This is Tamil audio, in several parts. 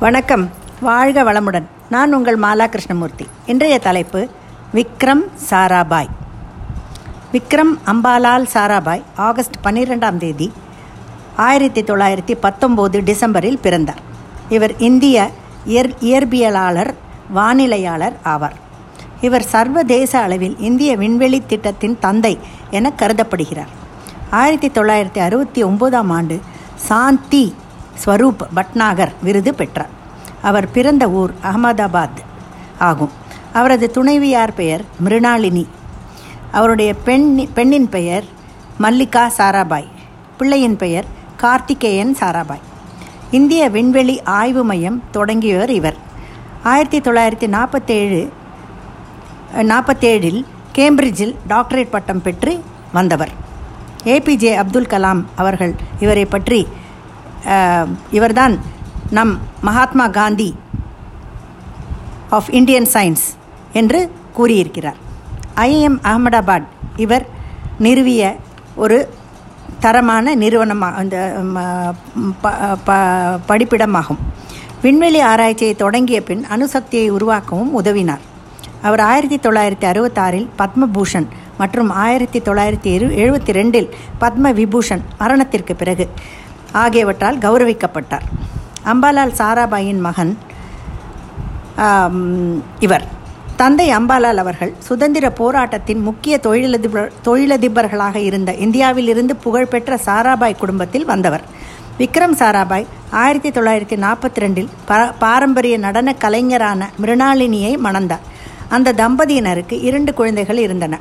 வணக்கம். வாழ்க வளமுடன். நான் உங்கள் மாலா கிருஷ்ணமூர்த்தி. இன்றைய தலைப்பு விக்ரம் சாராபாய். விக்ரம் அம்பாலால் சாராபாய் ஆகஸ்ட் பன்னிரெண்டாம் தேதி ஆயிரத்தி தொள்ளாயிரத்தி பத்தொம்போது டிசம்பரில் பிறந்தார். இவர் இந்திய இயற் இயற்பியலாளர் வானிலையாளர் ஆவார். இவர் சர்வதேச அளவில் இந்திய விண்வெளி திட்டத்தின் தந்தை என கருதப்படுகிறார். ஆயிரத்தி தொள்ளாயிரத்தி அறுபத்தி ஒம்போதாம் ஆண்டு சாந்தி ஸ்வரூப் பட்நாகர் விருது பெற்றார். அவர் பிறந்த ஊர் அகமதாபாத் ஆகும். அவரது துணைவியார் பெயர் மிருணாளினி அவருடைய பெண் பெண்ணின் பெயர் மல்லிகா சாராபாய். பிள்ளையின் பெயர் கார்த்திகேயன் சாராபாய். இந்திய விண்வெளி ஆய்வு மையம் தொடங்கியவர் இவர். ஆயிரத்தி தொள்ளாயிரத்தி நாற்பத்தேழு நாற்பத்தேழில் கேம்பிரிட்ஜில் டாக்டரேட் பட்டம் பெற்று வந்தவர். ஏபிஜே அப்துல் கலாம் அவர்கள் இவரை பற்றி இவர்தான் நம் Mahatma Gandhi of Indian science என்று கூறியிருக்கிறார். ஐஎம் அகமதாபாத் இவர் நிறுவிய ஒரு தரமான நிறுவனமாக அந்த படிப்பிடமாகும். விண்வெளி ஆராய்ச்சியை தொடங்கிய பின் அணுசக்தியை உருவாக்கவும் உதவினார். அவர் ஆயிரத்தி தொள்ளாயிரத்தி அறுபத்தாறில் பத்மபூஷன் மற்றும் ஆயிரத்தி தொள்ளாயிரத்தி இரு எழுபத்தி ரெண்டில் பத்ம விபூஷன் மரணத்திற்கு பிறகு ஆகியவற்றால் கௌரவிக்கப்பட்டார். அம்பாலால் சாராபாயின் மகன் இவர். தந்தை அம்பாலால் அவர்கள் சுதந்திர போராட்டத்தின் முக்கிய தொழிலதிபர் தொழிலதிபர்களாக இருந்த இந்தியாவிலிருந்து புகழ்பெற்ற சாராபாய் குடும்பத்தில் வந்தவர். விக்ரம் சாராபாய் ஆயிரத்தி தொள்ளாயிரத்தி நாற்பத்தி ரெண்டில் பா பாரம்பரிய நடன கலைஞரான மிருணாளினியை மணந்தார். அந்த தம்பதியினருக்கு இரண்டு குழந்தைகள் இருந்தன.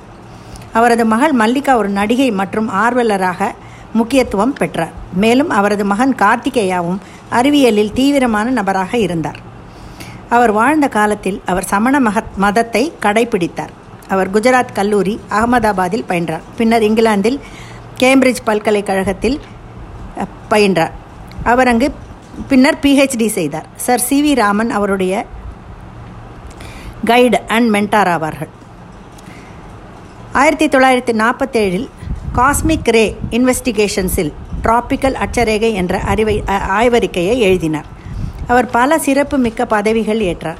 அவரது மகள் மல்லிகா ஒரு நடிகை மற்றும் ஆர்வலராக முக்கியத்துவம் பெற்றார். மேலும் அவரது மகன் கார்த்திகேயாவும் அறிவியலில் தீவிரமான நபராக இருந்தார். அவர் வாழ்ந்த காலத்தில் அவர் சமண மகத் மதத்தை கடைபிடித்தார். அவர் குஜராத் கல்லூரி அகமதாபாத்தில் பயின்றார். பின்னர் இங்கிலாந்தில் கேம்பிரிட்ஜ் பல்கலைக்கழகத்தில் பயின்றார். அவர் அங்கு பின்னர் பிஹெச்டி செய்தார். சர் சி வி ராமன் அவருடைய கைடு அண்ட் மென்டார் ஆவார்கள். ஆயிரத்தி தொள்ளாயிரத்தி நாற்பத்தேழில் காஸ்மிக் ரே இன்வெஸ்டிகேஷன்ஸில் டிராபிக்கல் அச்சரேகை என்ற அறிவை ஆய்வறிக்கையை எழுதினார். அவர் பல சிறப்பு மிக்க பதவிகள் ஏற்றார்.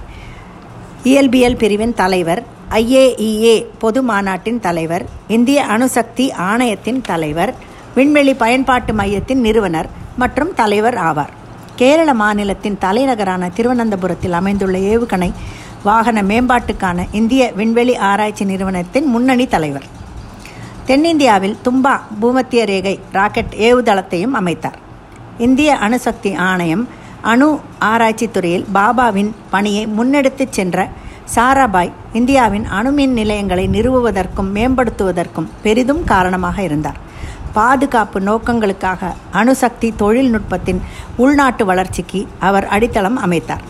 இயல்பியல் பிரிவின் தலைவர் ஐஏஇஏ பொது மாநாட்டின் தலைவர் இந்திய அணுசக்தி ஆணையத்தின் தலைவர் விண்வெளி பயன்பாட்டு மையத்தின் நிறுவனர் மற்றும் தலைவர் ஆவார். கேரள மாநிலத்தின் தலைநகரான திருவனந்தபுரத்தில் அமைந்துள்ள ஏவுகணை வாகன மேம்பாட்டுக்கான இந்திய விண்வெளி ஆராய்ச்சி நிறுவனத்தின் முன்னணி தலைவர். தென்னிந்தியாவில் தும்பா பூமத்திய ரேகை ராக்கெட் ஏவுதளத்தையும் அமைத்தார். இந்திய அணுசக்தி ஆணையம் அணு ஆராய்ச்சி துறையில் பாபாவின் பணியை முன்னெடுத்துச் சென்ற சாராபாய் இந்தியாவின் அணுமின் நிலையங்களை நிறுவுவதற்கும் மேம்படுத்துவதற்கும் பெரிதும் காரணமாக இருந்தார். பாதுகாப்பு நோக்கங்களுக்காக அணுசக்தி தொழில்நுட்பத்தின் உள்நாட்டு வளர்ச்சிக்கு அவர் அடித்தளம் அமைத்தார்.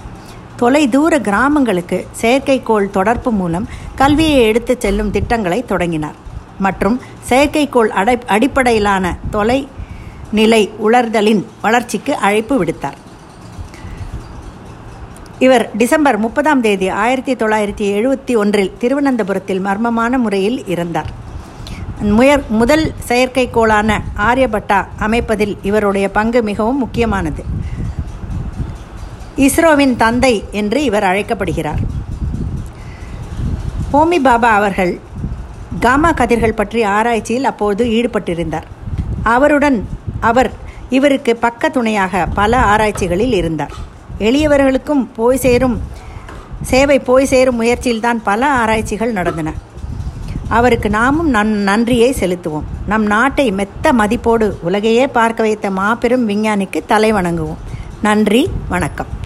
தொலைதூர கிராமங்களுக்கு செயற்கைக்கோள் தொடர்பு மூலம் கல்வியை எடுத்துச் செல்லும் திட்டங்களை தொடங்கினார். மற்றும் செயற்கைக்கோள் அடை அடிப்படையிலான தொலை நிலை உலர்தலின் வளர்ச்சிக்கு அழைப்பு விடுத்தார். இவர் டிசம்பர் முப்பதாம் தேதி ஆயிரத்தி தொள்ளாயிரத்தி எழுபத்தி ஒன்றில் திருவனந்தபுரத்தில் மர்மமான முறையில் இறந்தார். முயற் முதல் செயற்கைக்கோளான ஆரியபட்டா அமைப்பதில் இவருடைய பங்கு மிகவும் முக்கியமானது. இஸ்ரோவின் தந்தை என்று இவர் அழைக்கப்படுகிறார். ஹோமி பாபா அவர்கள் காமா கதிர்கள் பற்றிய ஆராய்ச்சியில் அப்போது ஈடுபட்டிருந்தார். அவருடன் அவர் இவருக்கு பக்க துணையாக பல ஆராய்ச்சிகளில் இருந்தார். எளியவர்களுக்கும் போய் சேரும் சேவை போய் சேரும் முயற்சியில்தான் பல ஆராய்ச்சிகள் நடந்தன. அவருக்கு நாமும் நன் நன்றியை செலுத்துவோம். நம் நாட்டை மெத்த மதிப்போடு உலகையே பார்க்க வைத்த மாபெரும் விஞ்ஞானிக்கு தலை வணங்குவோம். நன்றி வணக்கம்.